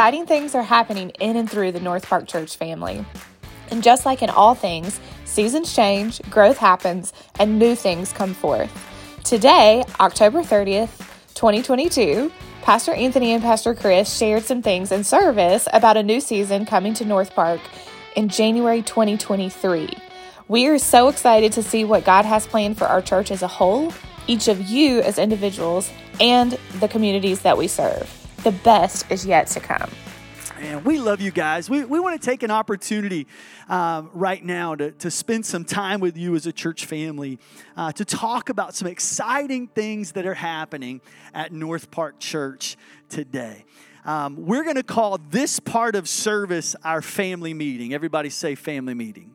Exciting things are happening in and through the North Park Church family. And just like in all things, seasons change, growth happens, and new things come forth. Today, October 30th, 2022, Pastor Anthony and Pastor Chris shared some things in service about a new season coming to North Park in January 2023. We are so excited to see what God has planned for our church as a whole, each of you as individuals, and the communities that we serve. The best is yet to come. And we love you guys. We, we want to take an opportunity um, right now to, to spend some time with you as a church family uh, to talk about some exciting things that are happening at North Park Church today. Um, we're going to call this part of service our family meeting. Everybody say family meeting.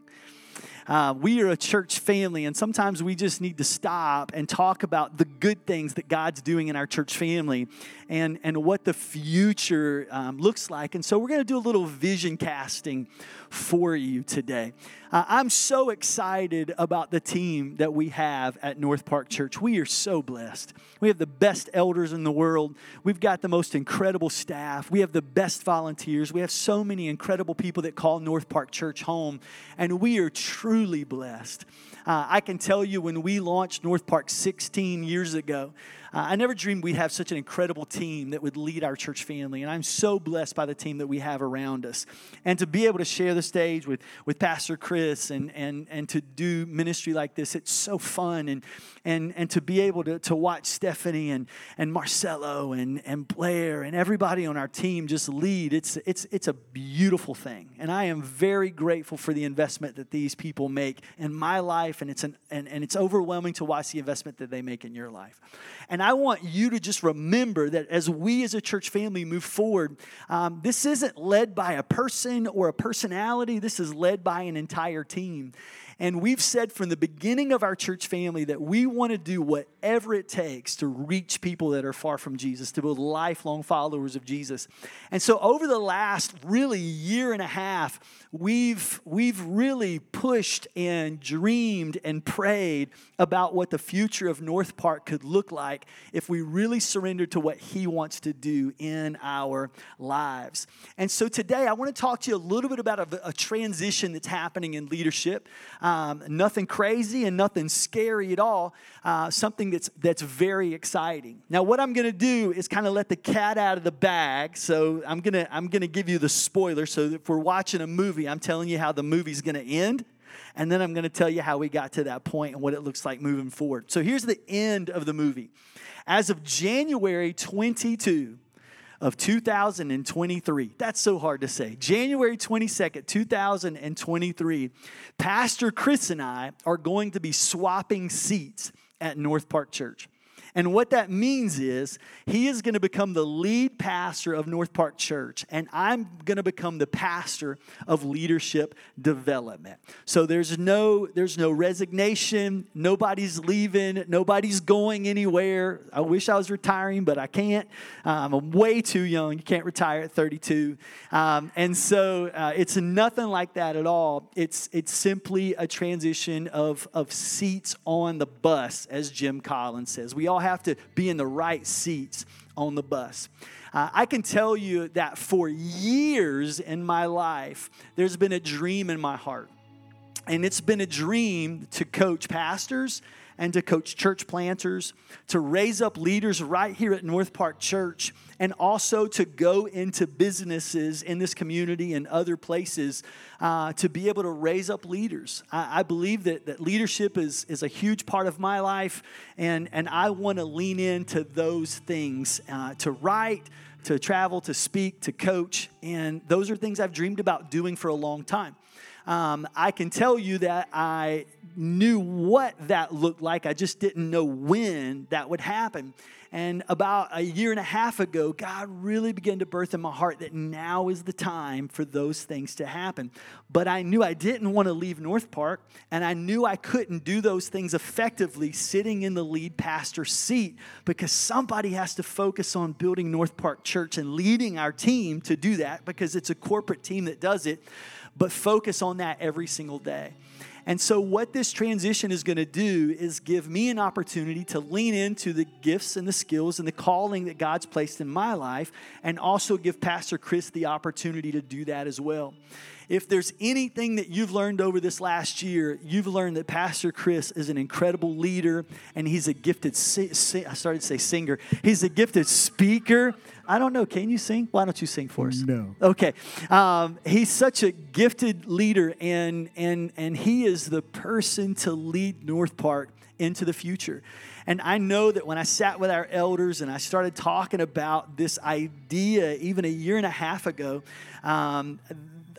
Uh, we are a church family, and sometimes we just need to stop and talk about the good things that God's doing in our church family and, and what the future um, looks like. And so we're going to do a little vision casting for you today. Uh, I'm so excited about the team that we have at North Park Church. We are so blessed. We have the best elders in the world. We've got the most incredible staff. We have the best volunteers. We have so many incredible people that call North Park Church home, and we are truly blessed. Uh, I can tell you when we launched North Park 16 years ago, uh, I never dreamed we'd have such an incredible team that would lead our church family, and I'm so blessed by the team that we have around us. And to be able to share the stage with, with Pastor Chris and, and, and to do ministry like this, it's so fun. And, and, and to be able to, to watch Stephanie and, and Marcelo and, and Blair and everybody on our team just lead, it's, it's, it's a beautiful thing. And I am very grateful for the investment that these people make in my life, and it's, an, and, and it's overwhelming to watch the investment that they make in your life. And I want you to just remember that as we as a church family move forward, um, this isn't led by a person or a personality, this is led by an entire team. And we've said from the beginning of our church family that we want to do whatever it takes to reach people that are far from Jesus, to build lifelong followers of Jesus. And so over the last really year and a half, we've we've really pushed and dreamed and prayed about what the future of North Park could look like if we really surrender to what he wants to do in our lives. And so today I want to talk to you a little bit about a, a transition that's happening in leadership. Um, nothing crazy and nothing scary at all. Uh, something that's that's very exciting. Now, what I'm going to do is kind of let the cat out of the bag. So I'm gonna I'm gonna give you the spoiler. So if we're watching a movie, I'm telling you how the movie's going to end. And then I'm going to tell you how we got to that point and what it looks like moving forward. So here's the end of the movie. As of January 22, of 2023. That's so hard to say. January 22nd, 2023, Pastor Chris and I are going to be swapping seats at North Park Church. And what that means is he is going to become the lead pastor of North Park Church, and I'm going to become the pastor of leadership development. So there's no there's no resignation, nobody's leaving, nobody's going anywhere. I wish I was retiring, but I can't. Um, I'm way too young. You can't retire at 32, um, and so uh, it's nothing like that at all. It's it's simply a transition of of seats on the bus, as Jim Collins says. We all have to be in the right seats on the bus. Uh, I can tell you that for years in my life, there's been a dream in my heart. And it's been a dream to coach pastors and to coach church planters, to raise up leaders right here at North Park Church, and also to go into businesses in this community and other places uh, to be able to raise up leaders. I, I, believe that, that leadership is, is a huge part of my life, and, and I want to lean into those things uh, to write. To travel, to speak, to coach, and those are things I've dreamed about doing for a long time. Um, I can tell you that I knew what that looked like. I just didn't know when that would happen. And about a year and a half ago, God really began to birth in my heart that now is the time for those things to happen. But I knew I didn't want to leave North Park, and I knew I couldn't do those things effectively sitting in the lead pastor seat because somebody has to focus on building North Park Church and leading our team to do that because it's a corporate team that does it, but focus on that every single day. And so, what this transition is going to do is give me an opportunity to lean into the gifts and the skills and the calling that God's placed in my life, and also give Pastor Chris the opportunity to do that as well. If there's anything that you've learned over this last year, you've learned that Pastor Chris is an incredible leader and he's a gifted, si- si- I started to say singer, he's a gifted speaker. I don't know. Can you sing? Why don't you sing for us? No. Okay. Um, he's such a gifted leader, and and and he is the person to lead North Park into the future. And I know that when I sat with our elders and I started talking about this idea, even a year and a half ago, um,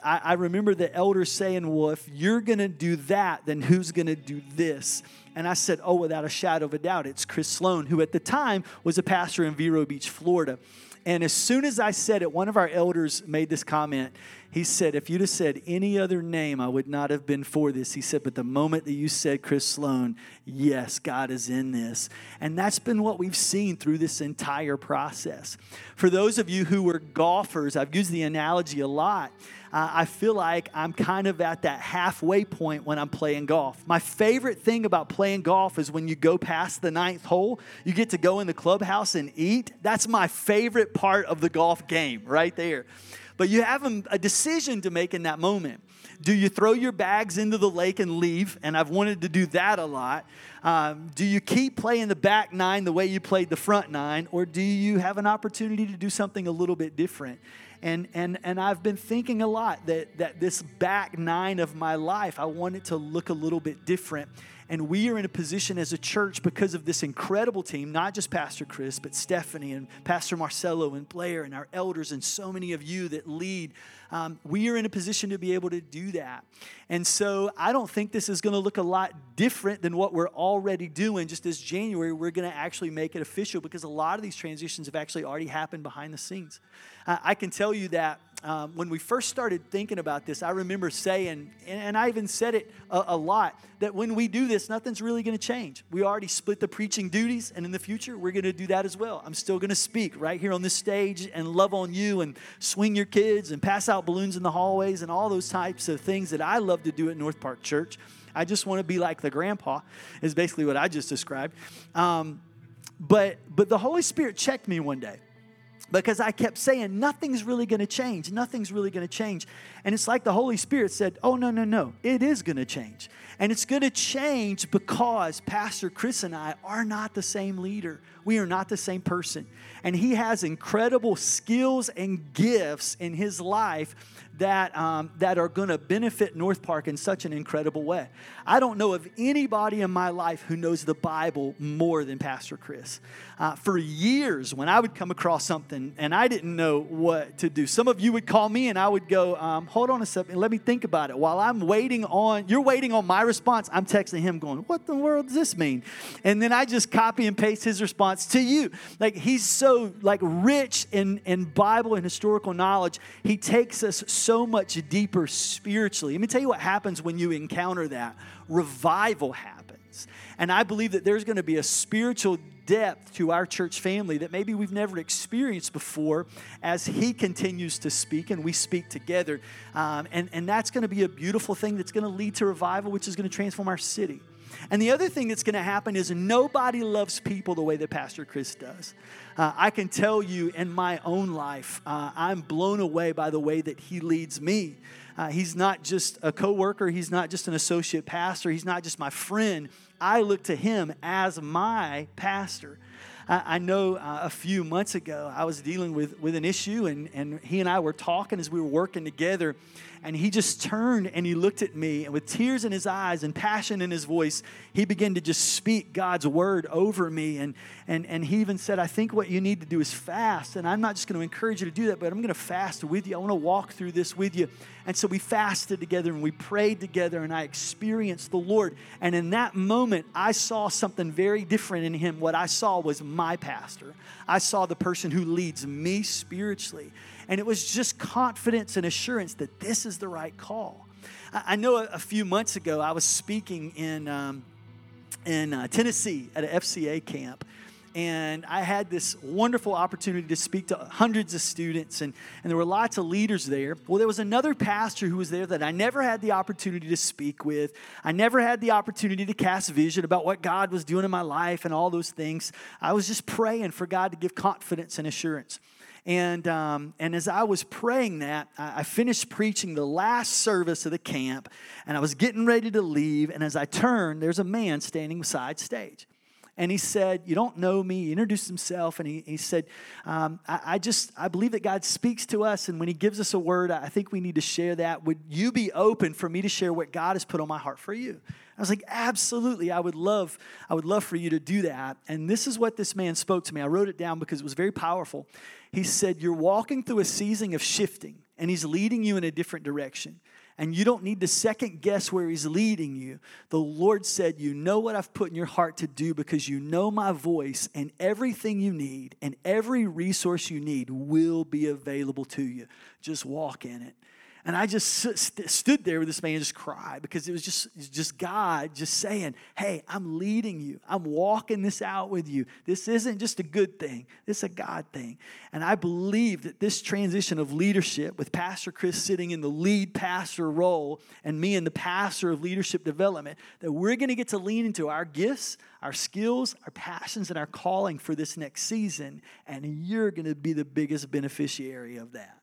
I, I remember the elders saying, Well, if you're going to do that, then who's going to do this? And I said, Oh, without a shadow of a doubt, it's Chris Sloan, who at the time was a pastor in Vero Beach, Florida. And as soon as I said it, one of our elders made this comment. He said, If you'd have said any other name, I would not have been for this. He said, But the moment that you said Chris Sloan, yes, God is in this. And that's been what we've seen through this entire process. For those of you who were golfers, I've used the analogy a lot I feel like I'm kind of at that halfway point when I'm playing golf. My favorite thing about playing golf is when you go past the ninth hole, you get to go in the clubhouse and eat. That's my favorite part of the golf game right there. But you have a decision to make in that moment. Do you throw your bags into the lake and leave? And I've wanted to do that a lot. Um, do you keep playing the back nine the way you played the front nine? Or do you have an opportunity to do something a little bit different? And, and, and I've been thinking a lot that, that this back nine of my life, I want it to look a little bit different. And we are in a position as a church because of this incredible team, not just Pastor Chris, but Stephanie and Pastor Marcelo and Blair and our elders and so many of you that lead. Um, we are in a position to be able to do that. And so I don't think this is going to look a lot different than what we're already doing. Just this January, we're going to actually make it official because a lot of these transitions have actually already happened behind the scenes. Uh, I can tell you that um, when we first started thinking about this, I remember saying, and, I even said it a, a, lot, that when we do this, nothing's really going to change. We already split the preaching duties, and in the future, we're going to do that as well. I'm still going to speak right here on this stage and love on you and swing your kids and pass out balloons in the hallways and all those types of things that I love to do at North Park Church. I just want to be like the grandpa, is basically what I just described. Um, but, but the Holy Spirit checked me one day because I kept saying, nothing's really going to change. Nothing's really going to change. And it's like the Holy Spirit said, oh, no, no, no. It is going to change. And it's going to change because Pastor Chris and I are not the same leader. We are not the same person. And he has incredible skills and gifts in his life that, um, that are going to benefit North Park in such an incredible way. I don't know of anybody in my life who knows the Bible more than Pastor Chris. Uh, for years, when I would come across something and I didn't know what to do, some of you would call me and I would go, um, Hold on a second, let me think about it. While I'm waiting on, you're waiting on my response, I'm texting him going, What the world does this mean? And then I just copy and paste his response to you. Like he's so like rich in, in Bible and historical knowledge, he takes us so much deeper spiritually. Let me tell you what happens when you encounter that revival happens. And I believe that there's going to be a spiritual depth to our church family that maybe we've never experienced before as he continues to speak and we speak together. Um, and, and that's going to be a beautiful thing that's going to lead to revival, which is going to transform our city. And the other thing that's going to happen is nobody loves people the way that Pastor Chris does. Uh, I can tell you in my own life, uh, I'm blown away by the way that he leads me. Uh, he's not just a coworker, he's not just an associate pastor, he's not just my friend. I look to him as my pastor. I, know uh, a few months ago I was dealing with, with an issue, and, and he and I were talking as we were working together and he just turned and he looked at me, and with tears in his eyes and passion in his voice, he began to just speak God's word over me. And, and, and he even said, I think what you need to do is fast. And I'm not just going to encourage you to do that, but I'm going to fast with you. I want to walk through this with you. And so we fasted together and we prayed together, and I experienced the Lord. And in that moment, I saw something very different in him. What I saw was my pastor, I saw the person who leads me spiritually. And it was just confidence and assurance that this is the right call. I know a few months ago I was speaking in, um, in uh, Tennessee at an FCA camp. and I had this wonderful opportunity to speak to hundreds of students, and, and there were lots of leaders there. Well, there was another pastor who was there that I never had the opportunity to speak with. I never had the opportunity to cast vision about what God was doing in my life and all those things. I was just praying for God to give confidence and assurance. And, um, and as I was praying that, I, I finished preaching the last service of the camp, and I was getting ready to leave. And as I turned, there's a man standing beside stage and he said, You don't know me. He introduced himself and he, he said, um, I, I, just, I believe that God speaks to us. And when he gives us a word, I think we need to share that. Would you be open for me to share what God has put on my heart for you? I was like, absolutely. I would love, I would love for you to do that. And this is what this man spoke to me. I wrote it down because it was very powerful. He said, You're walking through a season of shifting, and he's leading you in a different direction and you don't need to second guess where He's leading you. The Lord said, You know what I've put in your heart to do because you know my voice, and everything you need and every resource you need will be available to you. Just walk in it. And I just st- stood there with this man and just cried because it was just, just God just saying, Hey, I'm leading you. I'm walking this out with you. This isn't just a good thing, this is a God thing. And I believe that this transition of leadership with Pastor Chris sitting in the lead pastor role and me in the pastor of leadership development, that we're going to get to lean into our gifts, our skills, our passions, and our calling for this next season. And you're going to be the biggest beneficiary of that.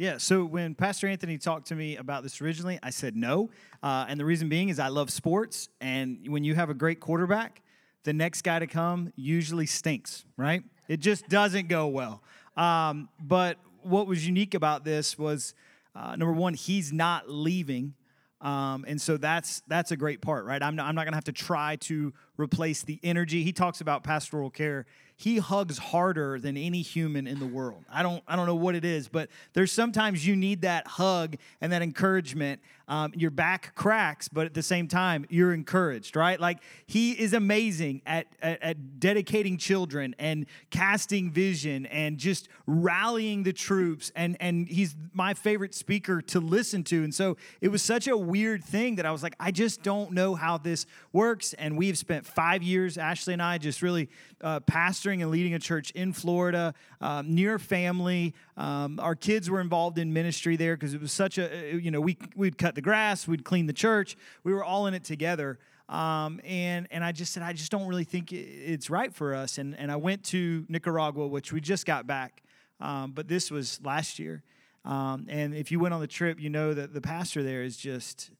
Yeah, so when Pastor Anthony talked to me about this originally, I said no. Uh, and the reason being is I love sports. And when you have a great quarterback, the next guy to come usually stinks, right? It just doesn't go well. Um, but what was unique about this was uh, number one, he's not leaving. Um, and so that's that's a great part, right? I'm not, I'm not going to have to try to replace the energy. He talks about pastoral care he hugs harder than any human in the world. I don't, I don't know what it is, but there's sometimes you need that hug and that encouragement. Um, your back cracks, but at the same time, you're encouraged, right? Like he is amazing at, at, at dedicating children and casting vision and just rallying the troops. And, and he's my favorite speaker to listen to. And so it was such a weird thing that I was like, I just don't know how this works. And we've spent five years, Ashley and I, just really uh, pastoring and leading a church in Florida, um, near family. Um, our kids were involved in ministry there because it was such a, uh, you know, we, we'd cut the grass, we'd clean the church. We were all in it together. Um, and, and I just said, I just don't really think it's right for us. And, and I went to Nicaragua, which we just got back, um, but this was last year. Um, and if you went on the trip, you know that the pastor there is just,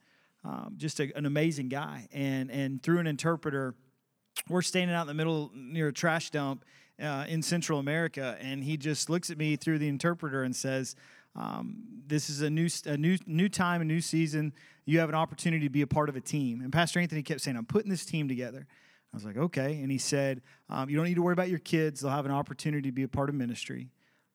um, just a, an amazing guy. And, and through an interpreter, we're standing out in the middle near a trash dump uh, in Central America, and he just looks at me through the interpreter and says, um, "This is a new, a new, new time, a new season. You have an opportunity to be a part of a team." And Pastor Anthony kept saying, "I'm putting this team together." I was like, "Okay," and he said, um, "You don't need to worry about your kids; they'll have an opportunity to be a part of ministry.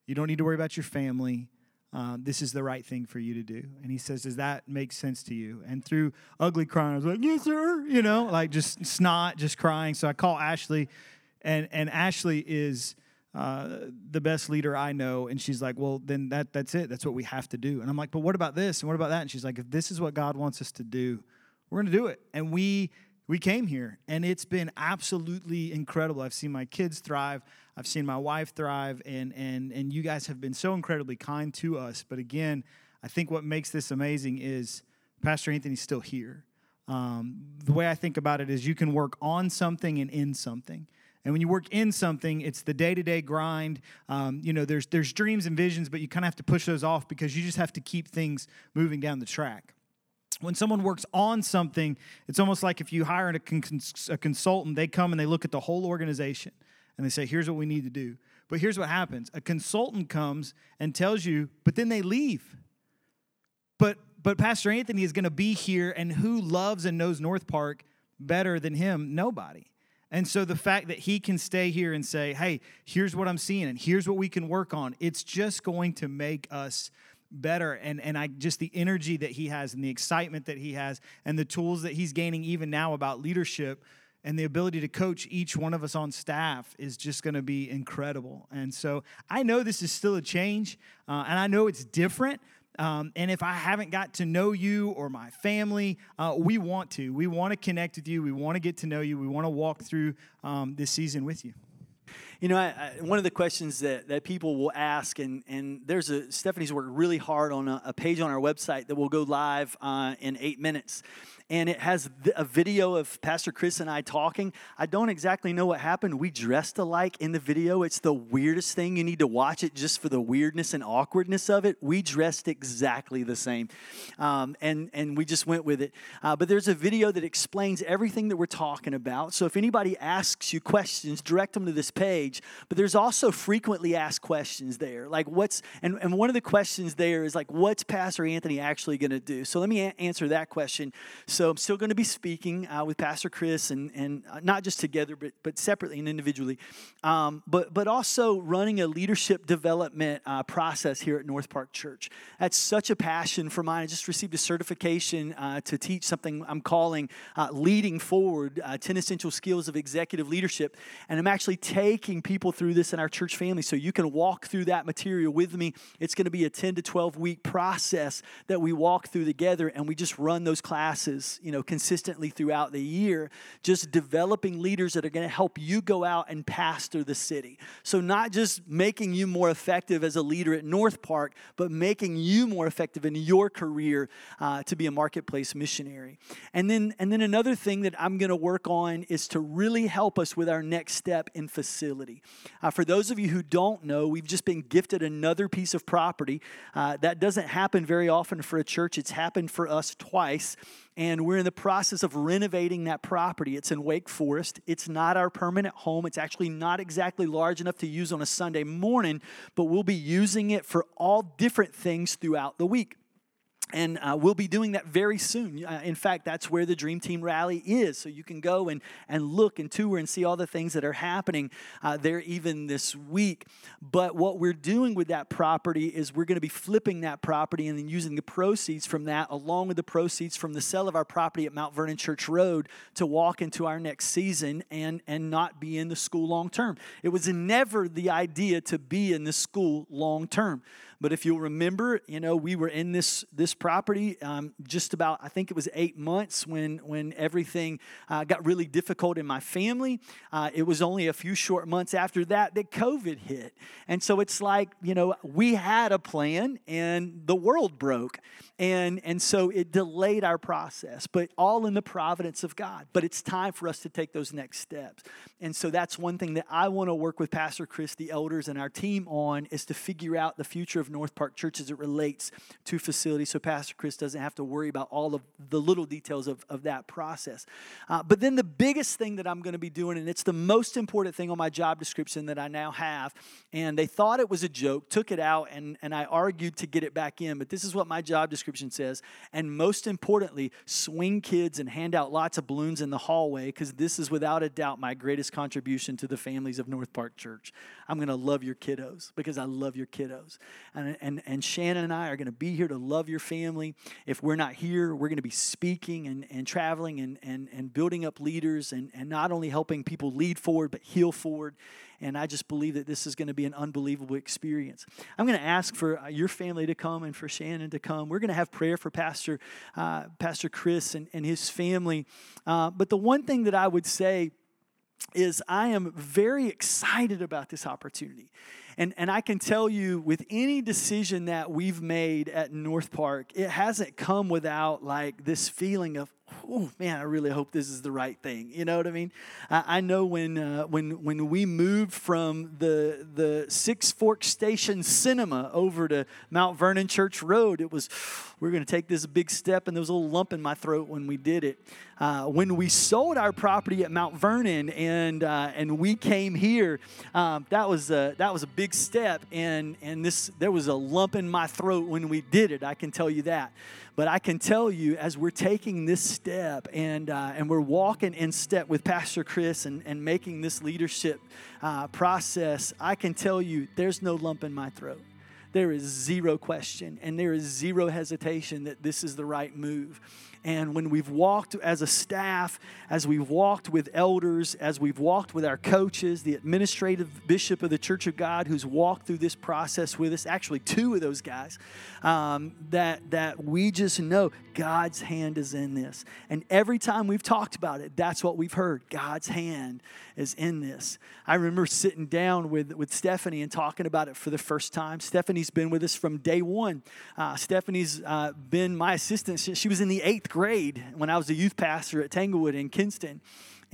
You don't need to worry about your family." uh, this is the right thing for you to do. And he says, Does that make sense to you? And through ugly crying, I was like, Yes, sir. You know, like just snot, just crying. So I call Ashley, and, and Ashley is uh, the best leader I know. And she's like, Well, then that, that's it. That's what we have to do. And I'm like, But what about this? And what about that? And she's like, If this is what God wants us to do, we're going to do it. And we we came here and it's been absolutely incredible. I've seen my kids thrive. I've seen my wife thrive and and and you guys have been so incredibly kind to us. But again, I think what makes this amazing is Pastor Anthony's still here. Um, the way I think about it is you can work on something and in something. And when you work in something, it's the day-to-day grind. Um, you know, there's there's dreams and visions, but you kind of have to push those off because you just have to keep things moving down the track when someone works on something, it's almost like if you hire a, a, consultant, they come and they look at the whole organization and they say, here's what we need to do. But here's what happens a consultant comes and tells you, but then they leave. But, but Pastor Anthony is going to be here, and who loves and knows North Park better than him? Nobody. And so the fact that he can stay here and say, hey, here's what I'm seeing, and here's what we can work on, it's just going to make us better and and I just the energy that he has and the excitement that he has and the tools that he's gaining even now about leadership and the ability to coach each one of us on staff is just going to be incredible. And so I know this is still a change uh, and I know it's different. Um, and if I haven't got to know you or my family, uh, we want to. We want to connect with you. We want to get to know you. We want to walk through um, this season with you. You know, I, I, one of the questions that, that people will ask, and, and there's a Stephanie's worked really hard on a, a page on our website that will go live uh, in eight minutes and it has a video of Pastor Chris and I talking. I don't exactly know what happened. We dressed alike in the video. It's the weirdest thing. You need to watch it just for the weirdness and awkwardness of it. We dressed exactly the same, um, and and we just went with it. Uh, but there's a video that explains everything that we're talking about. So if anybody asks you questions, direct them to this page. But there's also frequently asked questions there, like what's and and one of the questions there is like what's Pastor Anthony actually going to do? So let me a- answer that question. So I'm still going to be speaking uh, with Pastor Chris, and, and uh, not just together, but, but separately and individually, um, but, but also running a leadership development uh, process here at North Park Church. That's such a passion for mine. I just received a certification uh, to teach something I'm calling uh, Leading Forward 10 Essential Skills of Executive Leadership. And I'm actually taking people through this in our church family so you can walk through that material with me. It's going to be a 10 to 12 week process that we walk through together, and we just run those classes you know, consistently throughout the year, just developing leaders that are going to help you go out and pastor the city. So not just making you more effective as a leader at North Park, but making you more effective in your career uh, to be a marketplace missionary. And then, and then another thing that I'm going to work on is to really help us with our next step in facility. Uh, for those of you who don't know, we've just been gifted another piece of property. Uh, that doesn't happen very often for a church. It's happened for us twice and we're in the process of renovating that property. It's in Wake Forest. It's not our permanent home. It's actually not exactly large enough to use on a Sunday morning, but we'll be using it for all different things throughout the week. And uh, we'll be doing that very soon. Uh, in fact, that's where the Dream Team Rally is. So you can go and, and look and tour and see all the things that are happening uh, there even this week. But what we're doing with that property is we're going to be flipping that property and then using the proceeds from that, along with the proceeds from the sale of our property at Mount Vernon Church Road, to walk into our next season and, and not be in the school long term. It was never the idea to be in the school long term. But if you'll remember, you know, we were in this this property um, just about I think it was eight months when when everything uh, got really difficult in my family. Uh, it was only a few short months after that that COVID hit, and so it's like you know we had a plan and the world broke, and and so it delayed our process, but all in the providence of God. But it's time for us to take those next steps, and so that's one thing that I want to work with Pastor Chris, the elders, and our team on is to figure out the future of North Park Church as it relates to facilities so Pastor Chris doesn't have to worry about all of the little details of, of that process. Uh, but then the biggest thing that I'm going to be doing, and it's the most important thing on my job description that I now have, and they thought it was a joke, took it out, and, and I argued to get it back in, but this is what my job description says. And most importantly, swing kids and hand out lots of balloons in the hallway because this is without a doubt my greatest contribution to the families of North Park Church. I'm going to love your kiddos because I love your kiddos. And, and, and Shannon and I are going to be here to love your family. If we're not here, we're going to be speaking and, and traveling and, and, and building up leaders and, and not only helping people lead forward, but heal forward. And I just believe that this is going to be an unbelievable experience. I'm going to ask for uh, your family to come and for Shannon to come. We're going to have prayer for Pastor, uh, Pastor Chris and, and his family. Uh, but the one thing that I would say, is I am very excited about this opportunity. And, and I can tell you, with any decision that we've made at North Park, it hasn't come without like this feeling of, oh man, I really hope this is the right thing. You know what I mean? I, I know when uh, when when we moved from the the Six Fork Station Cinema over to Mount Vernon Church Road, it was we are going to take this big step, and there was a little lump in my throat when we did it. Uh, when we sold our property at Mount Vernon and uh, and we came here, um, that was a, that was a big step, and and this there was a lump in my throat when we did it. I can tell you that. But I can tell you, as we're taking this step and, uh, and we're walking in step with Pastor Chris and, and making this leadership uh, process, I can tell you there's no lump in my throat. There is zero question and there is zero hesitation that this is the right move. And when we've walked as a staff, as we've walked with elders, as we've walked with our coaches, the administrative bishop of the Church of God who's walked through this process with us, actually, two of those guys, um, that, that we just know God's hand is in this. And every time we've talked about it, that's what we've heard God's hand is in this. I remember sitting down with, with Stephanie and talking about it for the first time. Stephanie's been with us from day one. Uh, Stephanie's uh, been my assistant. She, she was in the eighth grade when I was a youth pastor at Tanglewood in Kinston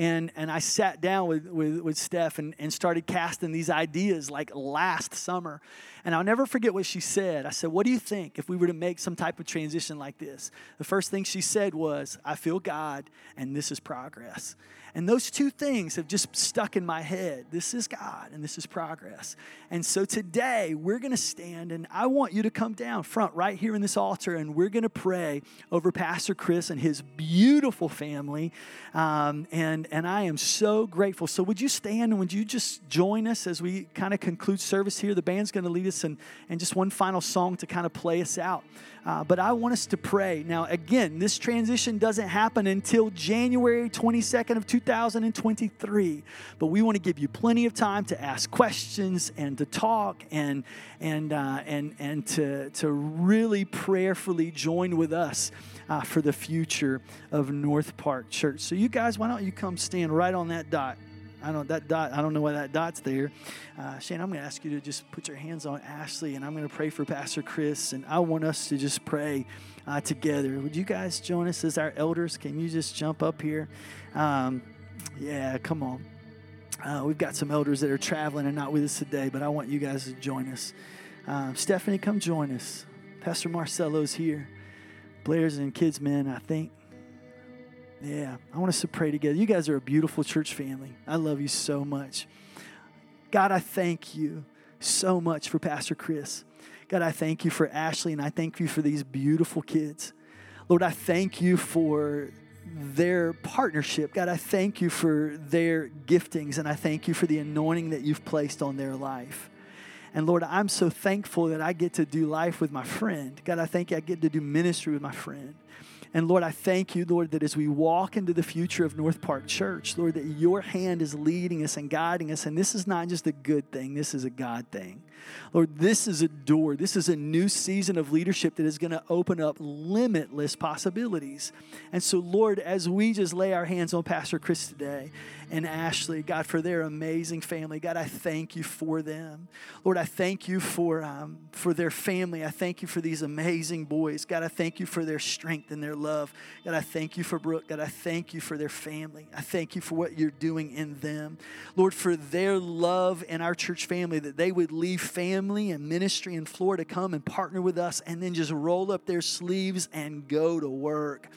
and and I sat down with with, with Steph and, and started casting these ideas like last summer. And I'll never forget what she said. I said, What do you think if we were to make some type of transition like this? The first thing she said was, I feel God and this is progress. And those two things have just stuck in my head. This is God and this is progress. And so today we're going to stand and I want you to come down front right here in this altar and we're going to pray over Pastor Chris and his beautiful family. Um, and, and I am so grateful. So would you stand and would you just join us as we kind of conclude service here? The band's going to lead us in, just one final song to kind of play us out. Uh, but I want us to pray. Now, again, this transition doesn't happen until January 22nd of 2023. But we want to give you plenty of time to ask questions and to talk and and uh, and and to to really prayerfully join with us uh, for the future of North Park Church. So, you guys, why don't you come stand right on that dot? I don't that dot. I don't know why that dot's there. Uh, Shane, I'm going to ask you to just put your hands on Ashley, and I'm going to pray for Pastor Chris, and I want us to just pray uh, together. Would you guys join us as our elders? Can you just jump up here? Um, yeah, come on. Uh, we've got some elders that are traveling and not with us today, but I want you guys to join us. Um, Stephanie, come join us. Pastor Marcelo's here. Blair's and kids, men, I think. Yeah, I want us to pray together. You guys are a beautiful church family. I love you so much. God, I thank you so much for Pastor Chris. God, I thank you for Ashley and I thank you for these beautiful kids. Lord, I thank you for their partnership. God, I thank you for their giftings and I thank you for the anointing that you've placed on their life. And Lord, I'm so thankful that I get to do life with my friend. God, I thank you I get to do ministry with my friend. And Lord, I thank you, Lord, that as we walk into the future of North Park Church, Lord, that your hand is leading us and guiding us. And this is not just a good thing, this is a God thing. Lord, this is a door. This is a new season of leadership that is going to open up limitless possibilities. And so, Lord, as we just lay our hands on Pastor Chris today and Ashley, God, for their amazing family, God, I thank you for them. Lord, I thank you for, um, for their family. I thank you for these amazing boys. God, I thank you for their strength and their love. God, I thank you for Brooke. God, I thank you for their family. I thank you for what you're doing in them. Lord, for their love in our church family, that they would leave family and ministry in Florida, come and partner with us, and then just roll up their sleeves and go to work.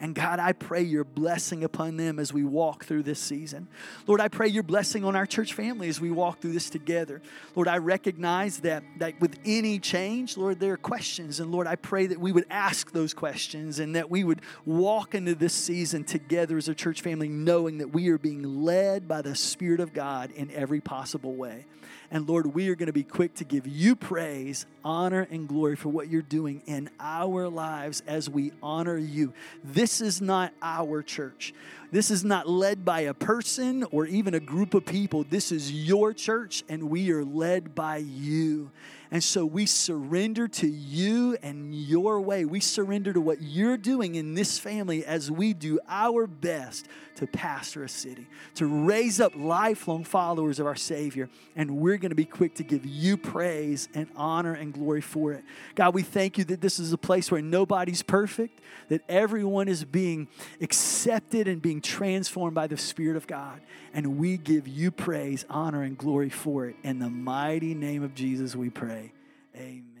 And God, I pray your blessing upon them as we walk through this season. Lord, I pray your blessing on our church family as we walk through this together. Lord, I recognize that, that with any change, Lord, there are questions. And Lord, I pray that we would ask those questions and that we would walk into this season together as a church family, knowing that we are being led by the Spirit of God in every possible way. And Lord, we are going to be quick to give you praise, honor, and glory for what you're doing in our lives as we honor you. This is not our church. This is not led by a person or even a group of people. This is your church, and we are led by you. And so we surrender to you and your way. We surrender to what you're doing in this family as we do our best to pastor a city, to raise up lifelong followers of our Savior. And we're going to be quick to give you praise and honor and glory for it. God, we thank you that this is a place where nobody's perfect, that everyone is being accepted and being transformed by the Spirit of God. And we give you praise, honor, and glory for it. In the mighty name of Jesus, we pray. Amen.